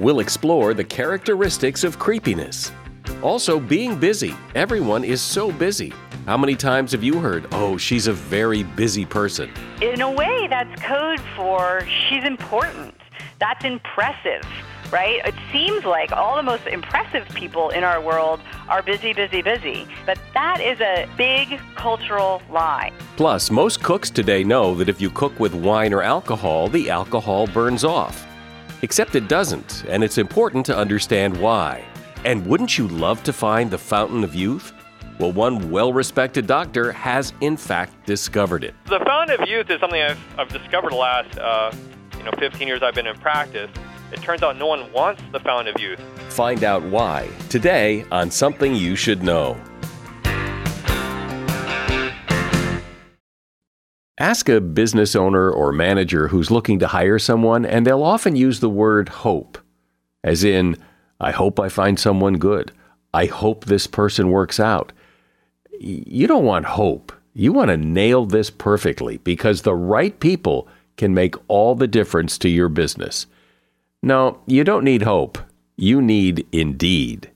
We'll explore the characteristics of creepiness. Also, being busy. Everyone is so busy. How many times have you heard, oh, she's a very busy person? In a way, that's code for she's important. That's impressive, right? It seems like all the most impressive people in our world are busy, busy, busy. But that is a big cultural lie. Plus, most cooks today know that if you cook with wine or alcohol, the alcohol burns off. Except it doesn't, and it's important to understand why. And wouldn't you love to find the fountain of youth? Well, one well respected doctor has in fact discovered it. The fountain of youth is something I've, I've discovered the last uh, you know 15 years I've been in practice. It turns out no one wants the fountain of youth. Find out why today on Something You Should Know. Ask a business owner or manager who's looking to hire someone, and they'll often use the word hope, as in, I hope I find someone good. I hope this person works out. You don't want hope. You want to nail this perfectly because the right people can make all the difference to your business. No, you don't need hope. You need Indeed.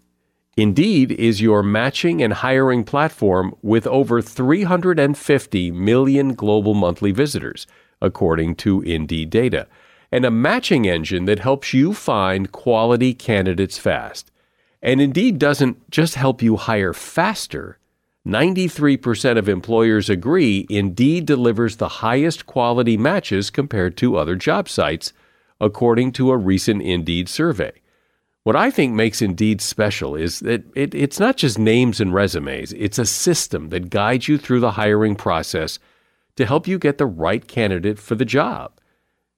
Indeed is your matching and hiring platform with over 350 million global monthly visitors, according to Indeed data, and a matching engine that helps you find quality candidates fast. And Indeed doesn't just help you hire faster. 93% of employers agree Indeed delivers the highest quality matches compared to other job sites, according to a recent Indeed survey. What I think makes Indeed special is that it, it's not just names and resumes, it's a system that guides you through the hiring process to help you get the right candidate for the job.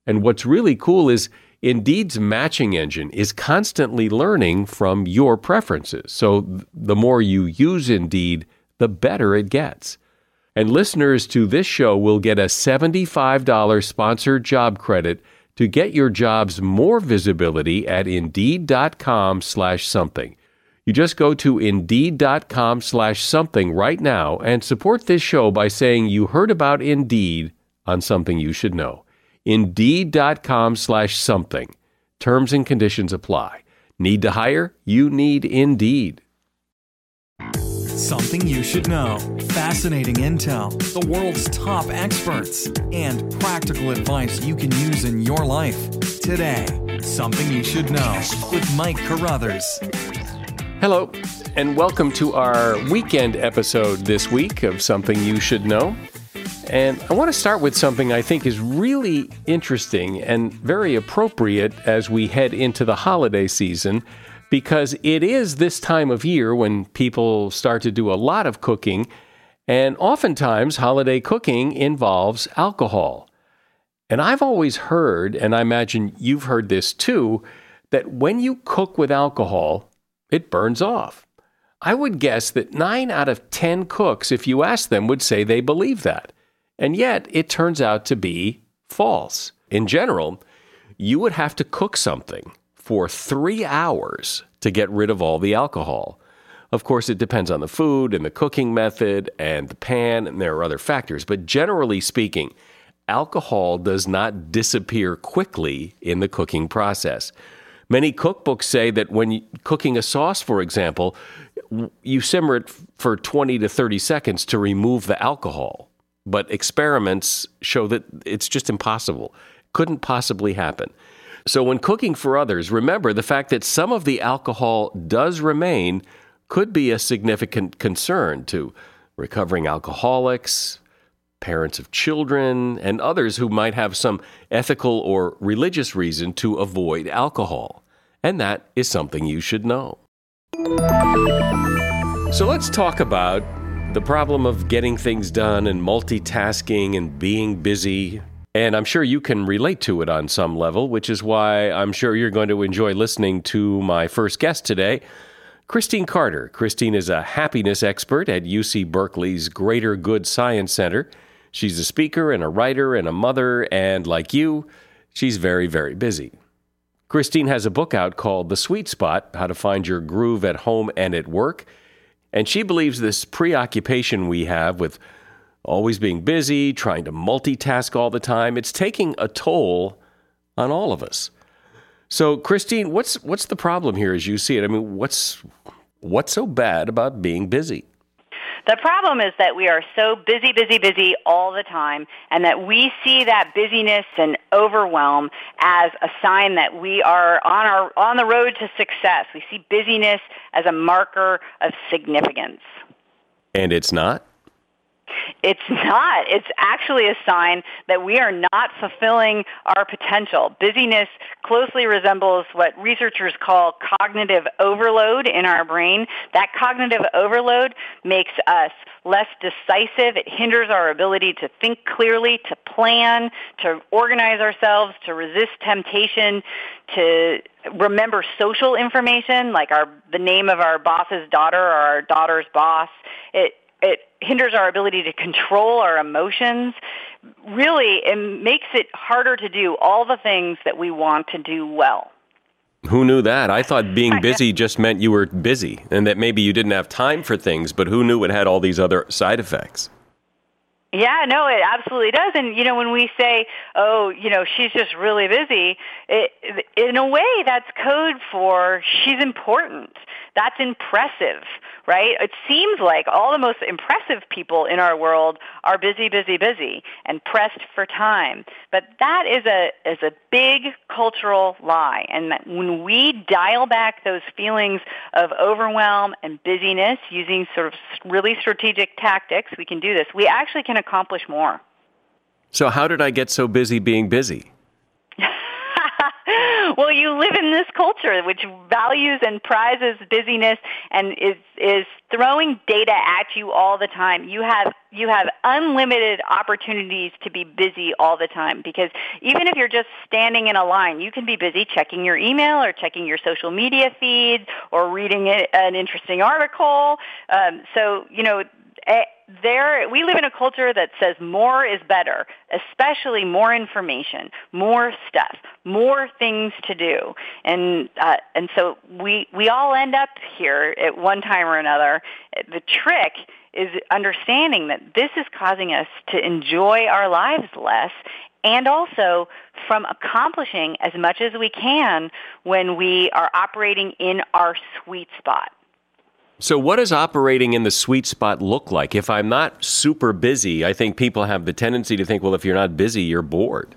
And what's really cool is Indeed's matching engine is constantly learning from your preferences. So the more you use Indeed, the better it gets. And listeners to this show will get a $75 sponsored job credit to get your jobs more visibility at indeed.com slash something. You just go to indeed.com slash something right now and support this show by saying you heard about Indeed on something you should know. Indeed.com slash something. Terms and conditions apply. Need to hire? You need Indeed. Something you should know. Fascinating intel, the world's top experts, and practical advice you can use in your life. Today, Something You Should Know with Mike Carruthers. Hello, and welcome to our weekend episode this week of Something You Should Know. And I want to start with something I think is really interesting and very appropriate as we head into the holiday season because it is this time of year when people start to do a lot of cooking, and oftentimes holiday cooking involves alcohol. And I've always heard, and I imagine you've heard this too, that when you cook with alcohol, it burns off. I would guess that nine out of 10 cooks, if you ask them, would say they believe that. And yet it turns out to be false. In general, you would have to cook something for three hours to get rid of all the alcohol. Of course, it depends on the food and the cooking method and the pan, and there are other factors, but generally speaking, alcohol does not disappear quickly in the cooking process. Many cookbooks say that when cooking a sauce, for example, you simmer it for 20 to 30 seconds to remove the alcohol. But experiments show that it's just impossible. Couldn't possibly happen. So, when cooking for others, remember the fact that some of the alcohol does remain could be a significant concern to recovering alcoholics, parents of children, and others who might have some ethical or religious reason to avoid alcohol. And that is something you should know. So let's talk about the problem of getting things done and multitasking and being busy. And I'm sure you can relate to it on some level, which is why I'm sure you're going to enjoy listening to my first guest today, Christine Carter. Christine is a happiness expert at UC Berkeley's Greater Good Science Center. She's a speaker and a writer and a mother, and like you, she's very, very busy. Christine has a book out called The Sweet Spot How to Find Your Groove at Home and at Work. And she believes this preoccupation we have with always being busy, trying to multitask all the time, it's taking a toll on all of us. So, Christine, what's what's the problem here as you see it? I mean, what's what's so bad about being busy? The problem is that we are so busy, busy, busy all the time, and that we see that busyness and overwhelm as a sign that we are on our on the road to success. We see busyness as a marker of significance. And it's not? It's not. It's actually a sign that we are not fulfilling our potential. Busyness closely resembles what researchers call cognitive overload in our brain. That cognitive overload makes us less decisive. It hinders our ability to think clearly, to plan, to organize ourselves, to resist temptation, to remember social information like our the name of our boss's daughter or our daughter's boss. It it hinders our ability to control our emotions. Really, it makes it harder to do all the things that we want to do well. Who knew that? I thought being busy just meant you were busy and that maybe you didn't have time for things, but who knew it had all these other side effects? Yeah, no, it absolutely does. And you know, when we say, "Oh, you know, she's just really busy," it, in a way, that's code for she's important. That's impressive, right? It seems like all the most impressive people in our world are busy, busy, busy, and pressed for time. But that is a is a big cultural lie. And that when we dial back those feelings of overwhelm and busyness using sort of really strategic tactics, we can do this. We actually can accomplish more. So, how did I get so busy being busy? well, you live in this culture which values and prizes busyness and is is throwing data at you all the time. You have you have unlimited opportunities to be busy all the time because even if you're just standing in a line, you can be busy checking your email or checking your social media feeds or reading an interesting article. Um, so you know there we live in a culture that says more is better, especially more information, more stuff, more things to do, and uh, and so we we all end up here at one time or another. The trick is understanding that this is causing us to enjoy our lives less and also from accomplishing as much as we can when we are operating in our sweet spot. So, what does operating in the sweet spot look like? If I'm not super busy, I think people have the tendency to think, well, if you're not busy, you're bored.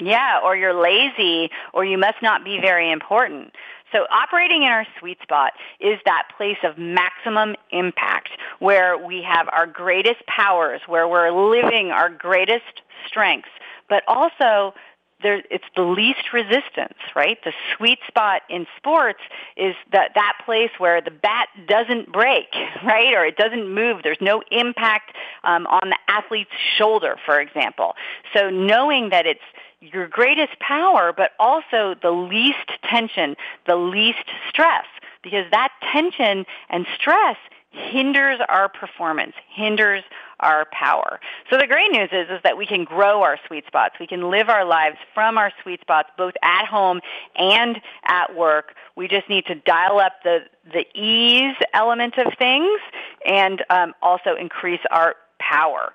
Yeah, or you're lazy, or you must not be very important. So operating in our sweet spot is that place of maximum impact where we have our greatest powers, where we're living our greatest strengths, but also there, it's the least resistance, right? The sweet spot in sports is that, that place where the bat doesn't break, right? Or it doesn't move. There's no impact um, on the athlete's shoulder, for example. So knowing that it's your greatest power, but also the least tension, the least stress, because that tension and stress hinders our performance, hinders our power. So the great news is, is that we can grow our sweet spots. We can live our lives from our sweet spots, both at home and at work. We just need to dial up the, the ease element of things and um, also increase our power.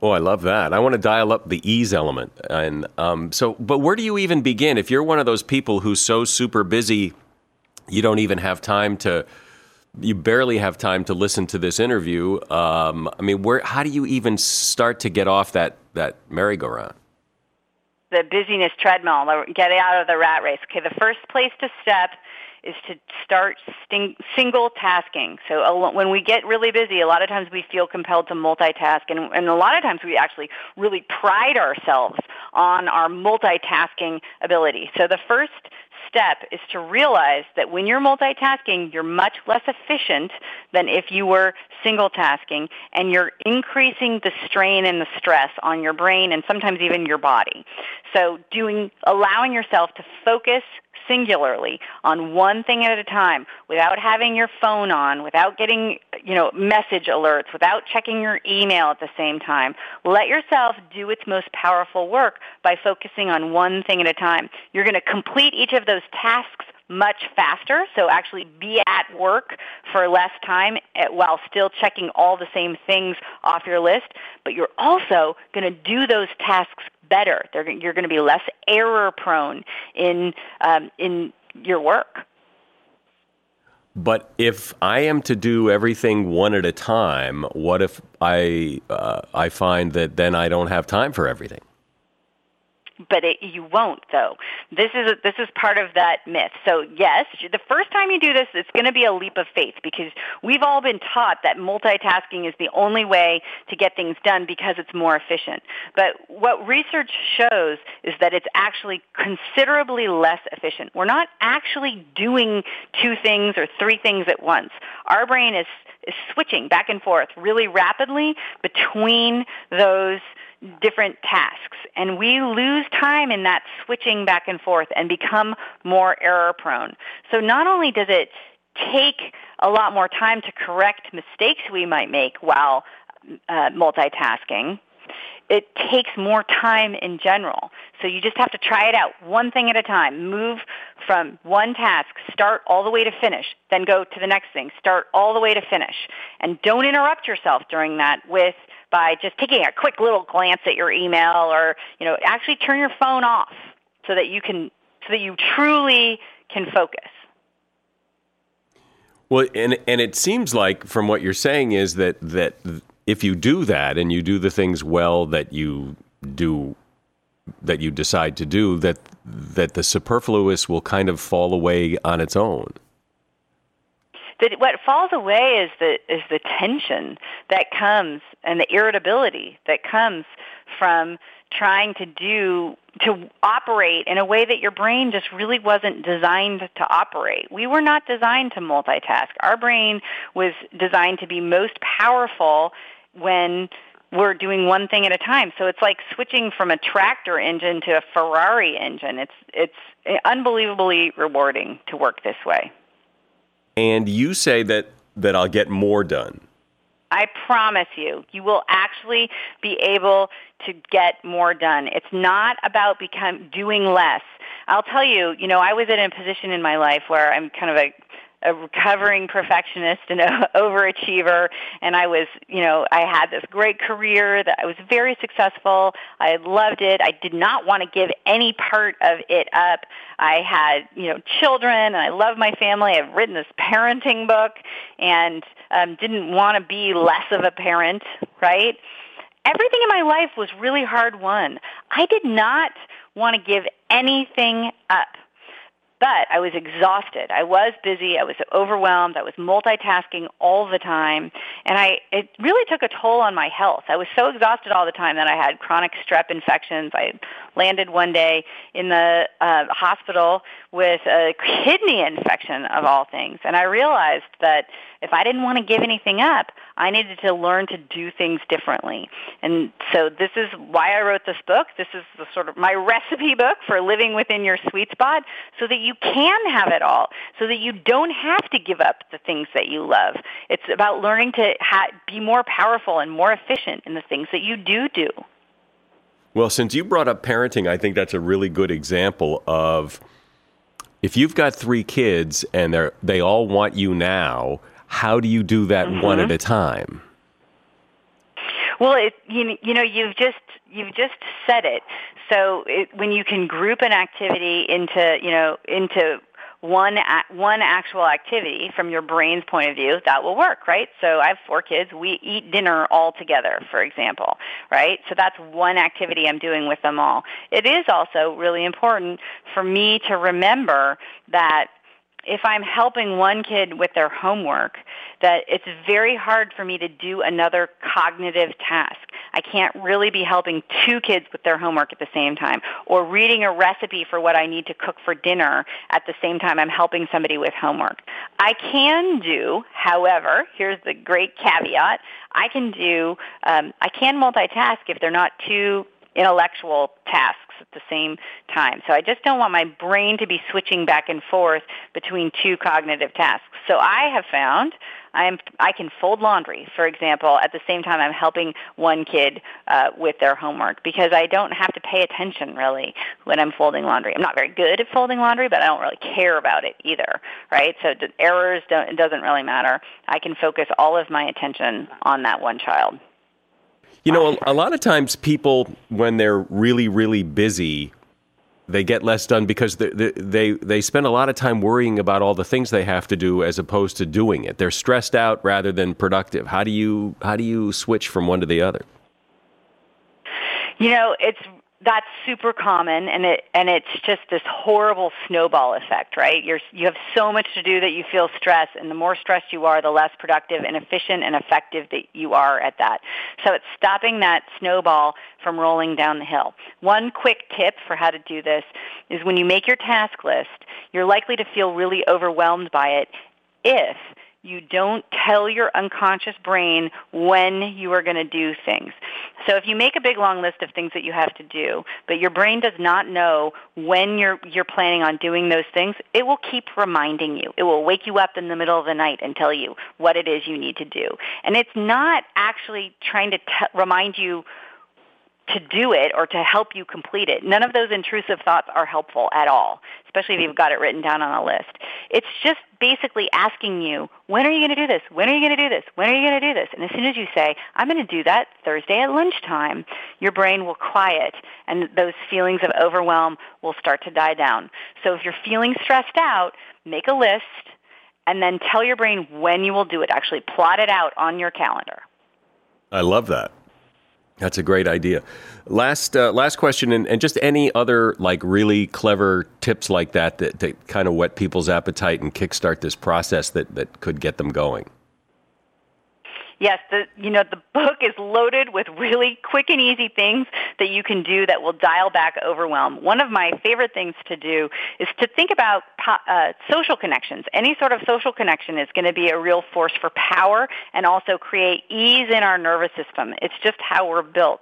Oh, I love that. I want to dial up the ease element. And um, so, but where do you even begin? If you're one of those people who's so super busy, you don't even have time to you barely have time to listen to this interview. Um, I mean, where? How do you even start to get off that that merry-go-round? The busyness treadmill. Get out of the rat race. Okay, the first place to step is to start sting- single tasking. So when we get really busy, a lot of times we feel compelled to multitask, and, and a lot of times we actually really pride ourselves on our multitasking ability. So the first step is to realize that when you're multitasking, you're much less efficient than if you were single tasking, and you're increasing the strain and the stress on your brain and sometimes even your body. So doing, allowing yourself to focus singularly on one thing at a time without having your phone on, without getting, you know, message alerts, without checking your email at the same time. Let yourself do its most powerful work by focusing on one thing at a time. You're going to complete each of those tasks much faster, so actually be at work for less time eh, while still checking all the same things off your list, but you're also going to do those tasks better. They're, you're going to be less error prone in um, in your work. But if I am to do everything one at a time, what if I uh, I find that then I don't have time for everything? But it, you won't though. This is a, this is part of that myth. So yes, the first time you do this, it's going to be a leap of faith because we've all been taught that multitasking is the only way to get things done because it's more efficient. But what research shows is that it's actually considerably less efficient. We're not actually doing two things or three things at once. Our brain is is switching back and forth really rapidly between those different tasks. And we lose time in that switching back and forth and become more error prone. So not only does it take a lot more time to correct mistakes we might make while uh, multitasking, it takes more time in general. So you just have to try it out one thing at a time. Move from one task, start all the way to finish, then go to the next thing, start all the way to finish. And don't interrupt yourself during that with by just taking a quick little glance at your email or, you know, actually turn your phone off so that you can so that you truly can focus. Well, and and it seems like from what you're saying is that that if you do that and you do the things well that you do that you decide to do that that the superfluous will kind of fall away on its own that what falls away is the is the tension that comes and the irritability that comes from trying to do to operate in a way that your brain just really wasn't designed to operate. We were not designed to multitask. Our brain was designed to be most powerful when we're doing one thing at a time. So it's like switching from a tractor engine to a Ferrari engine. It's it's unbelievably rewarding to work this way. And you say that that I'll get more done. I promise you, you will actually be able to get more done. It's not about become doing less. I'll tell you, you know, I was in a position in my life where I'm kind of a a recovering perfectionist and an overachiever and I was, you know, I had this great career that I was very successful. I loved it. I did not want to give any part of it up. I had, you know, children and I love my family. I've written this parenting book and um, didn't want to be less of a parent, right? Everything in my life was really hard won. I did not want to give anything up. But I was exhausted. I was busy. I was overwhelmed. I was multitasking all the time. And I, it really took a toll on my health. I was so exhausted all the time that I had chronic strep infections. I landed one day in the uh, hospital with a kidney infection of all things. And I realized that if I didn't want to give anything up, I needed to learn to do things differently. And so this is why I wrote this book. This is the sort of my recipe book for living within your sweet spot so that you can have it all, so that you don't have to give up the things that you love. It's about learning to ha- be more powerful and more efficient in the things that you do do. Well, since you brought up parenting, I think that's a really good example of if you've got three kids and they they all want you now, how do you do that mm-hmm. one at a time? Well, it, you, you know, you've just you've just said it. So it, when you can group an activity into you know into one one actual activity from your brain's point of view, that will work, right? So I have four kids. We eat dinner all together, for example, right? So that's one activity I'm doing with them all. It is also really important for me to remember that if I'm helping one kid with their homework, that it's very hard for me to do another cognitive task. I can't really be helping two kids with their homework at the same time or reading a recipe for what I need to cook for dinner at the same time I'm helping somebody with homework. I can do, however, here's the great caveat, I can do, um, I can multitask if they're not too intellectual tasks at the same time. So I just don't want my brain to be switching back and forth between two cognitive tasks. So I have found I'm, I can fold laundry, for example, at the same time I'm helping one kid uh, with their homework because I don't have to pay attention really when I'm folding laundry. I'm not very good at folding laundry, but I don't really care about it either, right? So errors don't, it doesn't really matter. I can focus all of my attention on that one child. You know, a, a lot of times people, when they're really, really busy, they get less done because they, they they spend a lot of time worrying about all the things they have to do as opposed to doing it. They're stressed out rather than productive. How do you how do you switch from one to the other? You know, it's that's super common and it and it's just this horrible snowball effect right? You're you have so much to do that you feel stress and the more stressed you are the less productive and efficient and effective that you are at that. So it's stopping that snowball from rolling down the hill. One quick tip for how to do this is when you make your task list you're likely to feel really overwhelmed by it if you don't tell your unconscious brain when you are going to do things. So if you make a big long list of things that you have to do, but your brain does not know when you're you're planning on doing those things, it will keep reminding you. It will wake you up in the middle of the night and tell you what it is you need to do. And it's not actually trying to t- remind you to do it or to help you complete it. None of those intrusive thoughts are helpful at all, especially if you've got it written down on a list. It's just basically asking you, when are you going to do this? When are you going to do this? When are you going to do this? And as soon as you say, I'm going to do that Thursday at lunchtime, your brain will quiet and those feelings of overwhelm will start to die down. So if you're feeling stressed out, make a list and then tell your brain when you will do it. Actually plot it out on your calendar. I love that. That's a great idea. Last uh, last question, and, and, just any other like really clever tips like that, that that kind of whet people's appetite and kickstart this process that that could get them going yes, the you know the book is loaded with really quick and easy things that you can do that will dial back overwhelm. One of my favorite things to do is to think about uh, social connections. Any sort of social connection is going to be a real force for power and also create ease in our nervous system. It's just how we're built.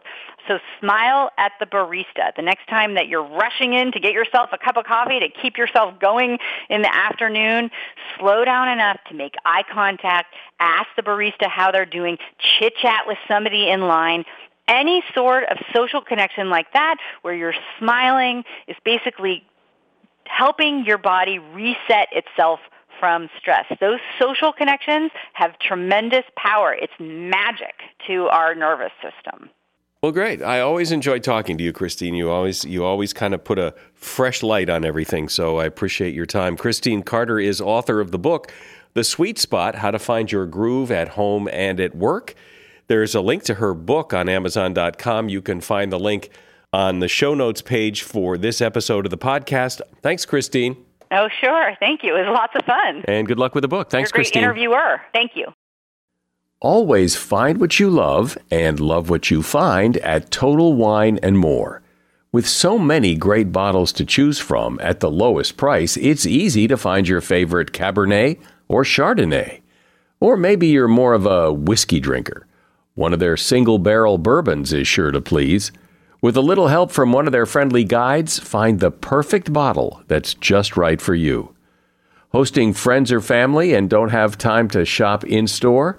So smile at the barista. The next time that you're rushing in to get yourself a cup of coffee to keep yourself going in the afternoon, slow down enough to make eye contact, ask the barista how they're doing, chit chat with somebody in line. Any sort of social connection like that where you're smiling is basically helping your body reset itself from stress. Those social connections have tremendous power. It's magic to our nervous system. Well, great. I always enjoy talking to you, Christine. You always you always kind of put a fresh light on everything. So I appreciate your time. Christine Carter is author of the book The Sweet Spot: How to Find Your Groove at Home and at Work. There's a link to her book on amazon.com. You can find the link on the show notes page for this episode of the podcast. Thanks, Christine. Oh, sure. Thank you. It was lots of fun. And good luck with the book. Thanks, You're a great Christine. interviewer. Thank you. Always find what you love and love what you find at Total Wine and More. With so many great bottles to choose from at the lowest price, it's easy to find your favorite Cabernet or Chardonnay. Or maybe you're more of a whiskey drinker. One of their single barrel bourbons is sure to please. With a little help from one of their friendly guides, find the perfect bottle that's just right for you. Hosting friends or family and don't have time to shop in store?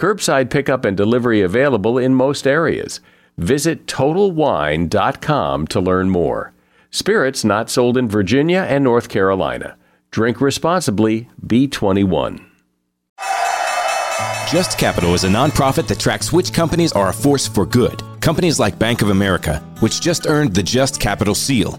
Curbside pickup and delivery available in most areas. Visit TotalWine.com to learn more. Spirits not sold in Virginia and North Carolina. Drink responsibly, B21. Just Capital is a nonprofit that tracks which companies are a force for good. Companies like Bank of America, which just earned the Just Capital seal.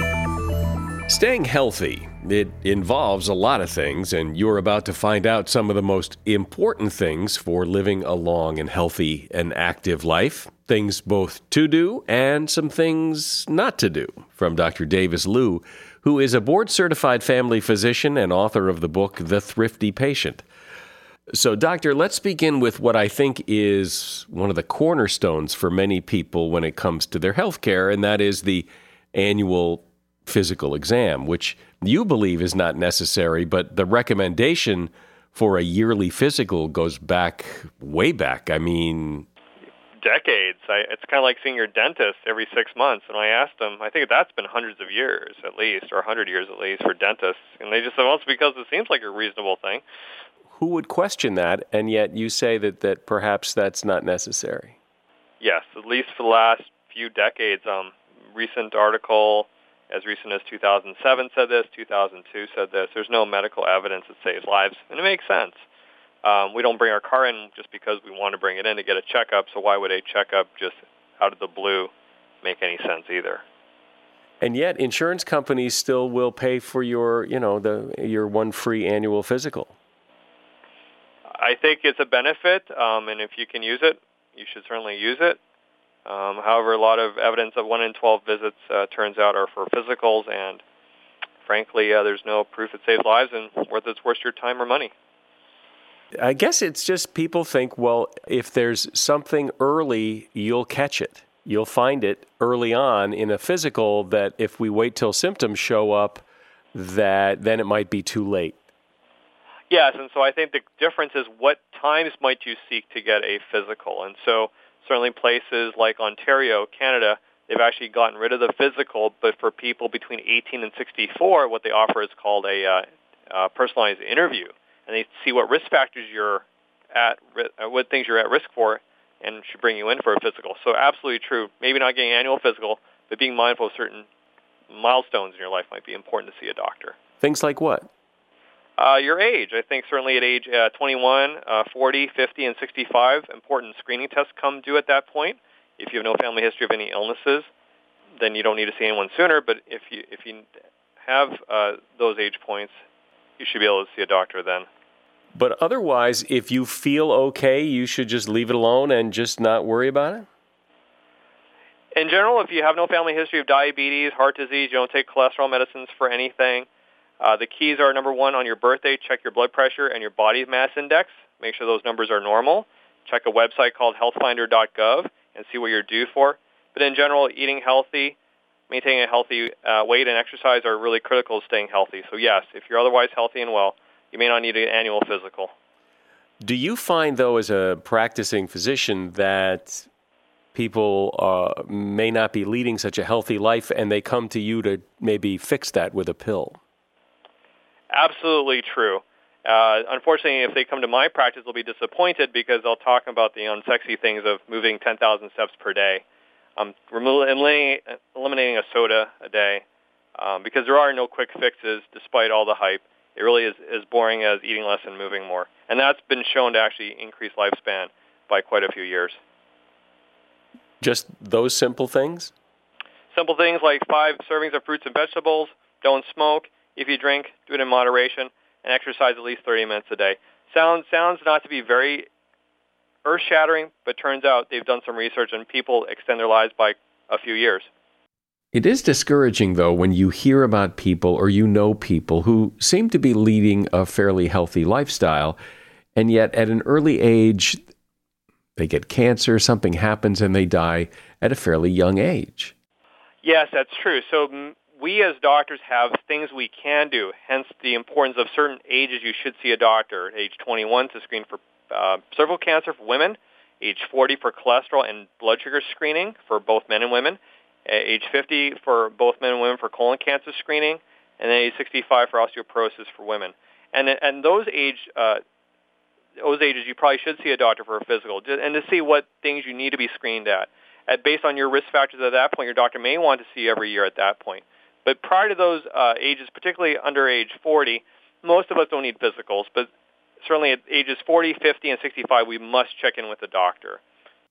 Staying healthy, it involves a lot of things, and you're about to find out some of the most important things for living a long and healthy and active life. Things both to do and some things not to do. From Dr. Davis Liu, who is a board certified family physician and author of the book The Thrifty Patient. So, Doctor, let's begin with what I think is one of the cornerstones for many people when it comes to their health care, and that is the annual physical exam, which you believe is not necessary, but the recommendation for a yearly physical goes back way back. I mean, decades. I, it's kind of like seeing your dentist every six months. And I asked them, I think that's been hundreds of years at least, or a hundred years at least for dentists. And they just said, well, it's because it seems like a reasonable thing. Who would question that? And yet you say that, that perhaps that's not necessary. Yes, at least for the last few decades. Um, recent article as recent as 2007 said this, 2002 said this. There's no medical evidence that saves lives, and it makes sense. Um, we don't bring our car in just because we want to bring it in to get a checkup. So why would a checkup just out of the blue make any sense either? And yet, insurance companies still will pay for your, you know, the your one free annual physical. I think it's a benefit, um, and if you can use it, you should certainly use it. Um, however, a lot of evidence of 1 in 12 visits uh, turns out are for physicals, and frankly, uh, there's no proof it saves lives and whether it's worth your time or money. I guess it's just people think, well, if there's something early, you'll catch it. You'll find it early on in a physical that if we wait till symptoms show up, that then it might be too late. Yes, and so I think the difference is what times might you seek to get a physical. And so certainly places like Ontario, Canada, they've actually gotten rid of the physical, but for people between 18 and 64, what they offer is called a uh, uh, personalized interview, and they see what risk factors you're at, uh, what things you're at risk for, and should bring you in for a physical. So absolutely true. Maybe not getting annual physical, but being mindful of certain milestones in your life might be important to see a doctor. Things like what? Uh, your age. I think certainly at age uh, 21, uh, 40, 50, and 65, important screening tests come due at that point. If you have no family history of any illnesses, then you don't need to see anyone sooner. But if you if you have uh, those age points, you should be able to see a doctor then. But otherwise, if you feel okay, you should just leave it alone and just not worry about it? In general, if you have no family history of diabetes, heart disease, you don't take cholesterol medicines for anything, uh, the keys are number one on your birthday, check your blood pressure and your body mass index. Make sure those numbers are normal. Check a website called healthfinder.gov and see what you're due for. But in general, eating healthy, maintaining a healthy uh, weight and exercise are really critical to staying healthy. So yes, if you're otherwise healthy and well, you may not need an annual physical. Do you find, though, as a practicing physician, that people uh, may not be leading such a healthy life and they come to you to maybe fix that with a pill? Absolutely true. Uh, unfortunately, if they come to my practice, they'll be disappointed because they'll talk about the unsexy things of moving 10,000 steps per day, um, eliminating, eliminating a soda a day, um, because there are no quick fixes despite all the hype. It really is as boring as eating less and moving more. And that's been shown to actually increase lifespan by quite a few years. Just those simple things? Simple things like five servings of fruits and vegetables, don't smoke, if you drink, do it in moderation, and exercise at least 30 minutes a day. Sounds sounds not to be very earth-shattering, but turns out they've done some research and people extend their lives by a few years. It is discouraging, though, when you hear about people or you know people who seem to be leading a fairly healthy lifestyle, and yet at an early age, they get cancer, something happens, and they die at a fairly young age. Yes, that's true. So we as doctors have things we can do, hence the importance of certain ages you should see a doctor. At age 21 to screen for uh, cervical cancer for women, age 40 for cholesterol and blood sugar screening for both men and women, age 50 for both men and women for colon cancer screening, and then age 65 for osteoporosis for women. And and those age uh, those ages, you probably should see a doctor for a physical and to see what things you need to be screened at. at based on your risk factors at that point, your doctor may want to see every year at that point. But prior to those uh, ages, particularly under age 40, most of us don't need physicals, but certainly at ages 40, 50, and 65, we must check in with the doctor.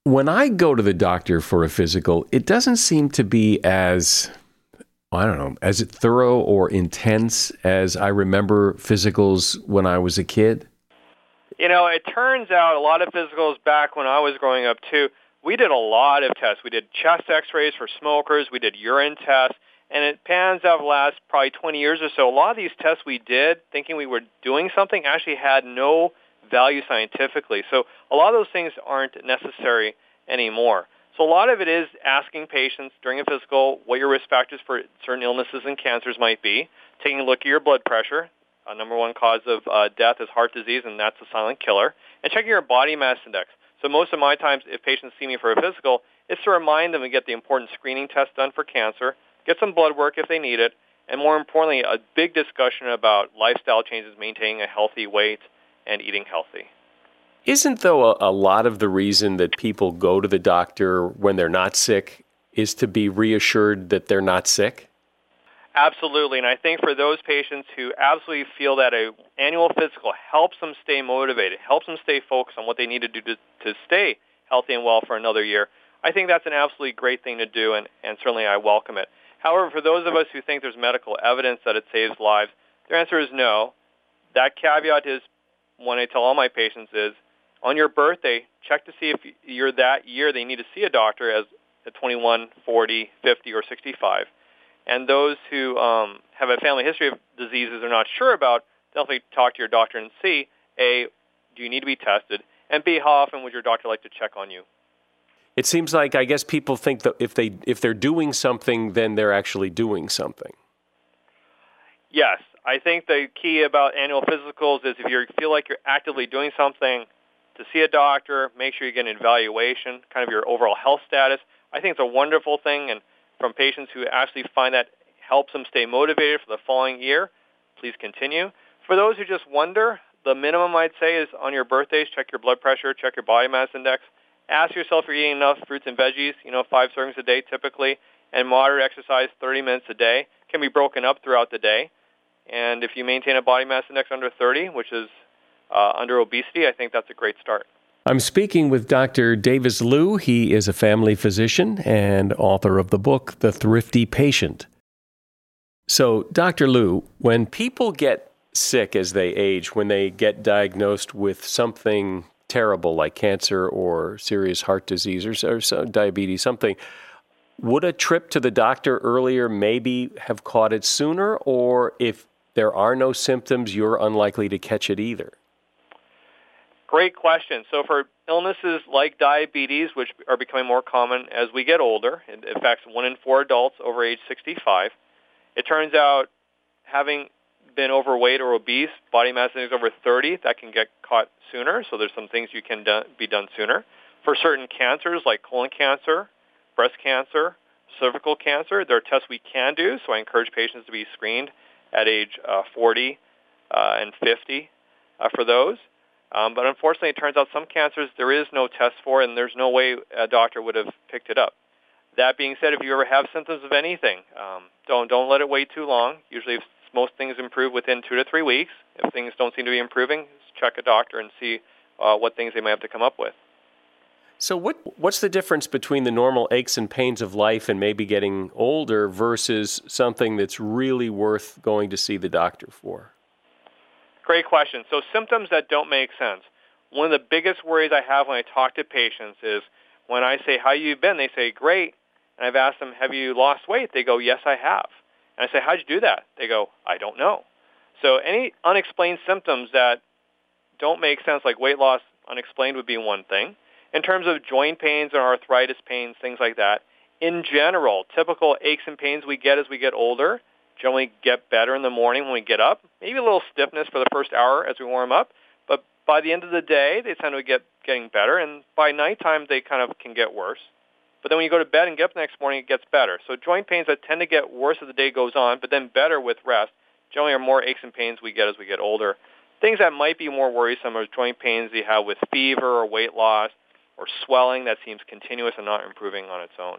When I go to the doctor for a physical, it doesn't seem to be as I don't know, as thorough or intense as I remember physicals when I was a kid. You know, it turns out a lot of physicals back when I was growing up too, we did a lot of tests. We did chest x-rays for smokers, we did urine tests, and it pans out the last probably 20 years or so, a lot of these tests we did thinking we were doing something actually had no value scientifically. So a lot of those things aren't necessary anymore. So a lot of it is asking patients during a physical what your risk factors for certain illnesses and cancers might be, taking a look at your blood pressure. A number one cause of uh, death is heart disease, and that's a silent killer. And checking your body mass index. So most of my times, if patients see me for a physical, it's to remind them to get the important screening test done for cancer, get some blood work if they need it, and more importantly, a big discussion about lifestyle changes, maintaining a healthy weight, and eating healthy. Isn't, though, a, a, lot of the reason that people go to the doctor when they're not sick is to be reassured that they're not sick? Absolutely, and I think for those patients who absolutely feel that a annual physical helps them stay motivated, helps them stay focused on what they need to do to, to stay healthy and well for another year, I think that's an absolutely great thing to do, and, and certainly I welcome it. However, for those of us who think there's medical evidence that it saves lives, their answer is no. That caveat is, one I tell all my patients is, on your birthday, check to see if you're that year they need to see a doctor as at 21, 40, 50, or 65. And those who um, have a family history of diseases they're not sure about, definitely talk to your doctor and see, A, do you need to be tested? And B, how often would your doctor like to check on you? It seems like I guess people think that if they if they're doing something, then they're actually doing something. Yes, I think the key about annual physicals is if you feel like you're actively doing something, to see a doctor, make sure you get an evaluation, kind of your overall health status. I think it's a wonderful thing, and from patients who actually find that helps them stay motivated for the following year, please continue. For those who just wonder, the minimum I'd say is on your birthdays, check your blood pressure, check your body mass index, Ask yourself if you're eating enough fruits and veggies, you know, five servings a day typically, and moderate exercise 30 minutes a day can be broken up throughout the day. And if you maintain a body mass index under 30, which is uh, under obesity, I think that's a great start. I'm speaking with Dr. Davis Liu. He is a family physician and author of the book, The Thrifty Patient. So, Dr. Liu, when people get sick as they age, when they get diagnosed with something terrible like cancer or serious heart disease or, or diabetes, something, would a trip to the doctor earlier maybe have caught it sooner? Or if there are no symptoms, you're unlikely to catch it either? Great question. So for illnesses like diabetes, which are becoming more common as we get older, it affects one in four adults over age 65, it turns out having been overweight or obese, body mass index over 30, that can get caught sooner. So there's some things you can do, be done sooner. For certain cancers like colon cancer, breast cancer, cervical cancer, there are tests we can do. So I encourage patients to be screened at age uh, 40 uh, and 50 uh, for those. Um, but unfortunately, it turns out some cancers there is no test for, and there's no way a doctor would have picked it up. That being said, if you ever have symptoms of anything, um, don't don't let it wait too long. Usually, if most things improve within two to three weeks. If things don't seem to be improving, check a doctor and see uh, what things they might have to come up with. So, what what's the difference between the normal aches and pains of life and maybe getting older versus something that's really worth going to see the doctor for? Great question. So, symptoms that don't make sense. One of the biggest worries I have when I talk to patients is when I say, "How you been?" They say, "Great," and I've asked them, "Have you lost weight?" They go, "Yes, I have." And I say, how'd you do that? They go, I don't know. So any unexplained symptoms that don't make sense, like weight loss unexplained would be one thing. In terms of joint pains or arthritis pains, things like that, in general, typical aches and pains we get as we get older generally get better in the morning when we get up. Maybe a little stiffness for the first hour as we warm up, but by the end of the day, they tend to get getting better, and by nighttime, they kind of can get worse. But then when you go to bed and get up the next morning, it gets better. So joint pains that tend to get worse as the day goes on, but then better with rest, generally are more aches and pains we get as we get older. Things that might be more worrisome are joint pains you have with fever or weight loss or swelling that seems continuous and not improving on its own.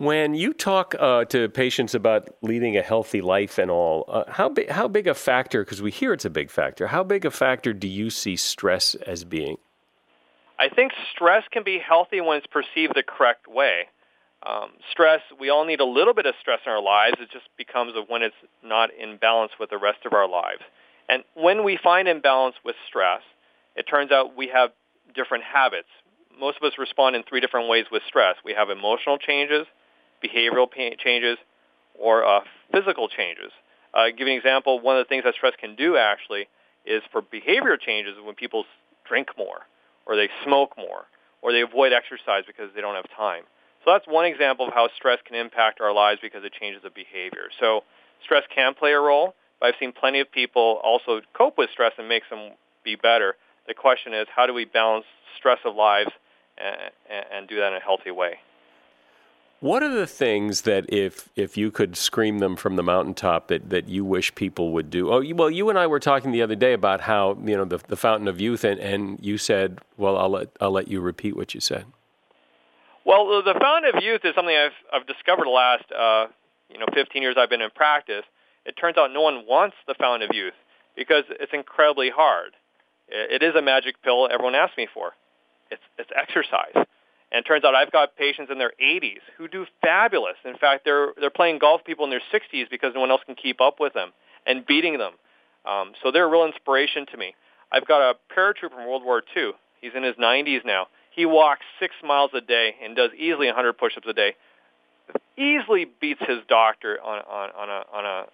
When you talk uh, to patients about leading a healthy life and all, uh, how big how big a factor? Because we hear it's a big factor. How big a factor do you see stress as being? I think stress can be healthy when it's perceived the correct way. Um, stress, we all need a little bit of stress in our lives. It just becomes of when it's not in balance with the rest of our lives. And when we find imbalance with stress, it turns out we have different habits. Most of us respond in three different ways with stress. We have emotional changes, behavioral changes, or uh, physical changes. Uh, give you an example. One of the things that stress can do actually is for behavior changes when people drink more, or they smoke more, or they avoid exercise because they don't have time. So that's one example of how stress can impact our lives because it changes the behavior. So stress can play a role, but I've seen plenty of people also cope with stress and makes them be better. The question is, how do we balance stress of lives and, and do that in a healthy way? What are the things that if if you could scream them from the mountaintop that, that you wish people would do? Oh, well, you and I were talking the other day about how you know the, the fountain of youth, and, and you said, well, I'll let I'll let you repeat what you said. Well, the fountain of youth is something I've I've discovered the last uh, you know 15 years I've been in practice. It turns out no one wants the fountain of youth because it's incredibly hard. It is a magic pill everyone asks me for. It's it's exercise. And it turns out I've got patients in their 80s who do fabulous. In fact, they're they're playing golf people in their 60s because no one else can keep up with them and beating them. Um, so they're a real inspiration to me. I've got a paratrooper from World War II. He's in his 90s now. He walks six miles a day and does easily 100 push-ups a day. Easily beats his doctor on on, on a on a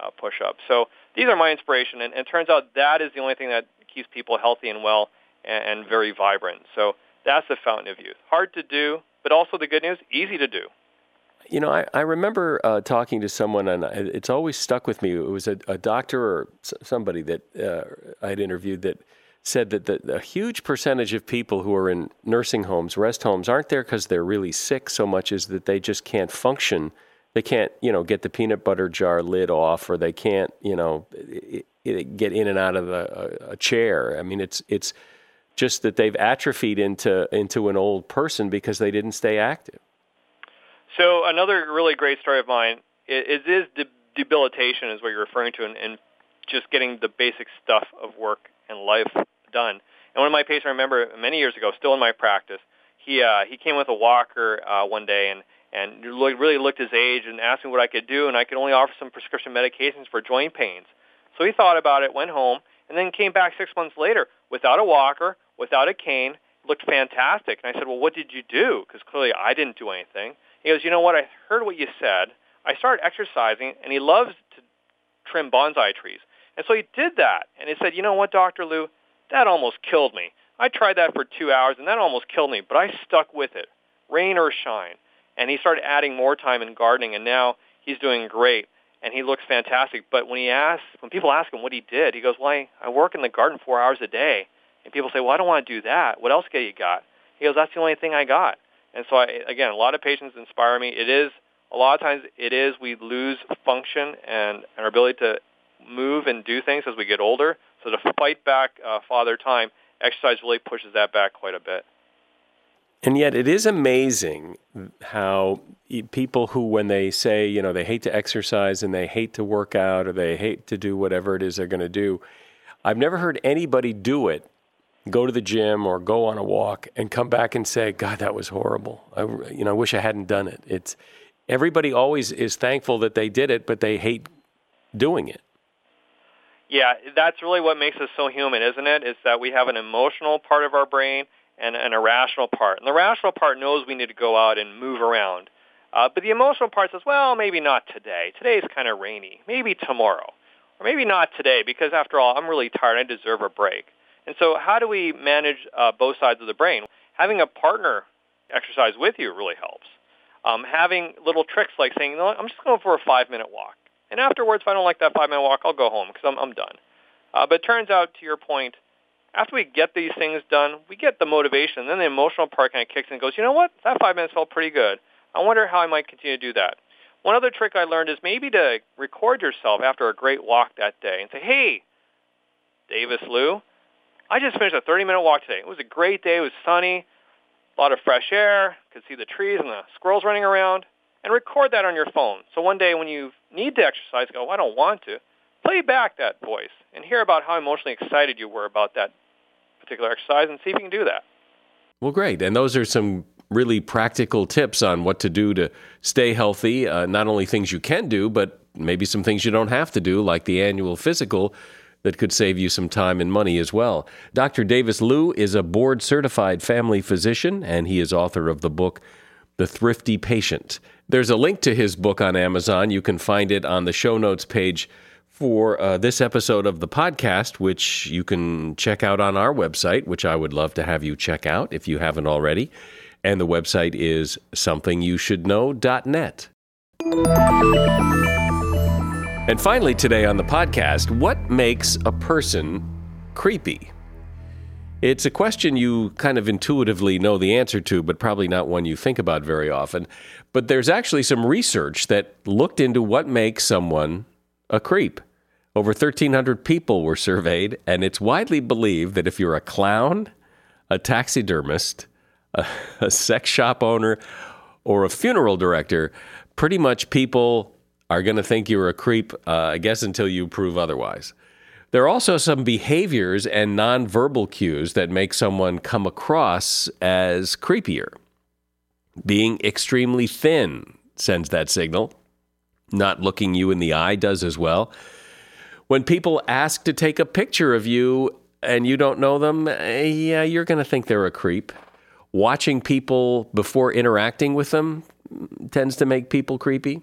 uh, push-up. So these are my inspiration, and, and it turns out that is the only thing that keeps people healthy and well and, and very vibrant. So that's the fountain of youth. Hard to do, but also the good news, easy to do. You know, I, I remember uh, talking to someone, and it's always stuck with me. It was a, a doctor or somebody that uh, I'd interviewed that said that the, a huge percentage of people who are in nursing homes, rest homes, aren't there because they're really sick so much as that they just can't function. They can't, you know, get the peanut butter jar lid off, or they can't, you know, it, it, get in and out of a, a chair. I mean, it's it's just that they've atrophied into into an old person because they didn't stay active. So another really great story of mine is, is de- debilitation, is what you're referring to, and, and just getting the basic stuff of work and life done. And one of my patients, I remember many years ago, still in my practice, he uh, he came with a walker uh, one day and and really looked his age and asked me what I could do, and I could only offer some prescription medications for joint pains. So he thought about it, went home, and then came back six months later without a walker, without a cane, looked fantastic. And I said, well, what did you do? Because clearly I didn't do anything. He goes, you know what? I heard what you said. I started exercising, and he loves to trim bonsai trees. And so he did that. And he said, you know what, Dr. Liu, that almost killed me. I tried that for two hours, and that almost killed me, but I stuck with it, rain or shine. And he started adding more time in gardening, and now he's doing great, and he looks fantastic. But when he asks, when people ask him what he did, he goes, well, I, I work in the garden four hours a day. And people say, well, I don't want to do that. What else get you got? He goes, that's the only thing I got. And so, I, again, a lot of patients inspire me. It is, a lot of times it is we lose function and our ability to move and do things as we get older. So to fight back uh, father time, exercise really pushes that back quite a bit. And yet, it is amazing how people who, when they say, you know, they hate to exercise and they hate to work out or they hate to do whatever it is they're going to do, I've never heard anybody do it, go to the gym or go on a walk and come back and say, God, that was horrible. I, you know, I wish I hadn't done it. It's everybody always is thankful that they did it, but they hate doing it. Yeah, that's really what makes us so human, isn't it? Is that we have an emotional part of our brain and an irrational part. And the rational part knows we need to go out and move around. Uh, but the emotional part says, well, maybe not today. Today is kind of rainy. Maybe tomorrow. Or maybe not today because, after all, I'm really tired. I deserve a break. And so how do we manage uh, both sides of the brain? Having a partner exercise with you really helps. Um, having little tricks like saying, I'm just going for a five-minute walk. And afterwards, if I don't like that five-minute walk, I'll go home because I'm, I'm done. Uh, but it turns out, to your point, after we get these things done, we get the motivation. Then the emotional part kind of kicks in and goes, you know what? That five minutes felt pretty good. I wonder how I might continue to do that. One other trick I learned is maybe to record yourself after a great walk that day and say, hey, Davis Liu, I just finished a 30-minute walk today. It was a great day. It was sunny, a lot of fresh air, could see the trees and the squirrels running around, and record that on your phone. So one day when you need to exercise, go, I don't want to, play back that voice and hear about how emotionally excited you were about that particular exercise and see if you can do that. Well, great. And those are some really practical tips on what to do to stay healthy. Uh, not only things you can do, but maybe some things you don't have to do, like the annual physical that could save you some time and money as well. Dr. Davis Liu is a board certified family physician, and he is author of the book, The Thrifty Patient. There's a link to his book on Amazon. You can find it on the show notes page for uh, this episode of the podcast, which you can check out on our website, which I would love to have you check out if you haven't already. And the website is somethingyoushouldknow.net. And finally, today on the podcast, what makes a person creepy? It's a question you kind of intuitively know the answer to, but probably not one you think about very often. But there's actually some research that looked into what makes someone a creep. Over 1,300 people were surveyed, and it's widely believed that if you're a clown, a taxidermist, a, a sex shop owner, or a funeral director, pretty much people are going to think you're a creep, uh, I guess, until you prove otherwise. There are also some behaviors and nonverbal cues that make someone come across as creepier. Being extremely thin sends that signal. Not looking you in the eye does as well. When people ask to take a picture of you and you don't know them, eh, yeah, you're going to think they're a creep. Watching people before interacting with them tends to make people creepy.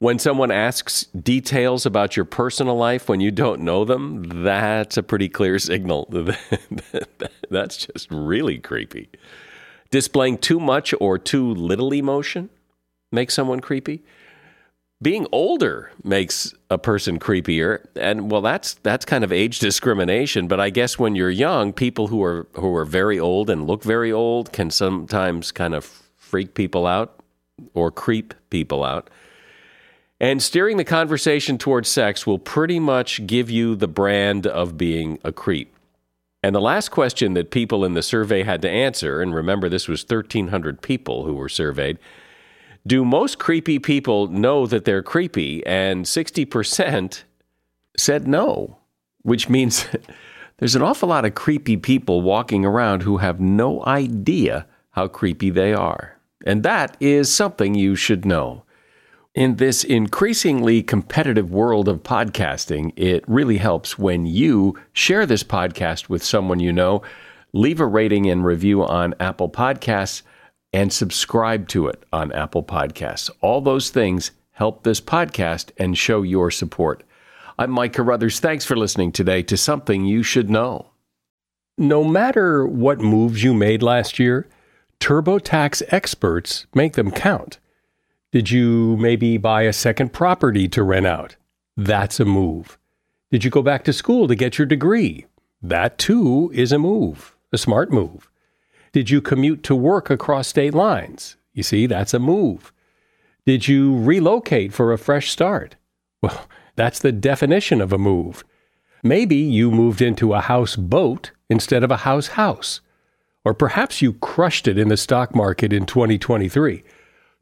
When someone asks details about your personal life when you don't know them, that's a pretty clear signal. that's just really creepy. Displaying too much or too little emotion makes someone creepy being older makes a person creepier and well that's that's kind of age discrimination but i guess when you're young people who are who are very old and look very old can sometimes kind of freak people out or creep people out and steering the conversation towards sex will pretty much give you the brand of being a creep and the last question that people in the survey had to answer and remember this was 1300 people who were surveyed do most creepy people know that they're creepy? And 60% said no, which means there's an awful lot of creepy people walking around who have no idea how creepy they are. And that is something you should know. In this increasingly competitive world of podcasting, it really helps when you share this podcast with someone you know. Leave a rating and review on Apple Podcasts and subscribe to it on Apple Podcasts. All those things help this podcast and show your support. I'm Mike Carruthers. Thanks for listening today to Something You Should Know. No matter what moves you made last year, TurboTax experts make them count. Did you maybe buy a second property to rent out? That's a move. Did you go back to school to get your degree? That too is a move, a smart move. Did you commute to work across state lines? You see, that's a move. Did you relocate for a fresh start? Well, that's the definition of a move. Maybe you moved into a house boat instead of a house house. Or perhaps you crushed it in the stock market in 2023.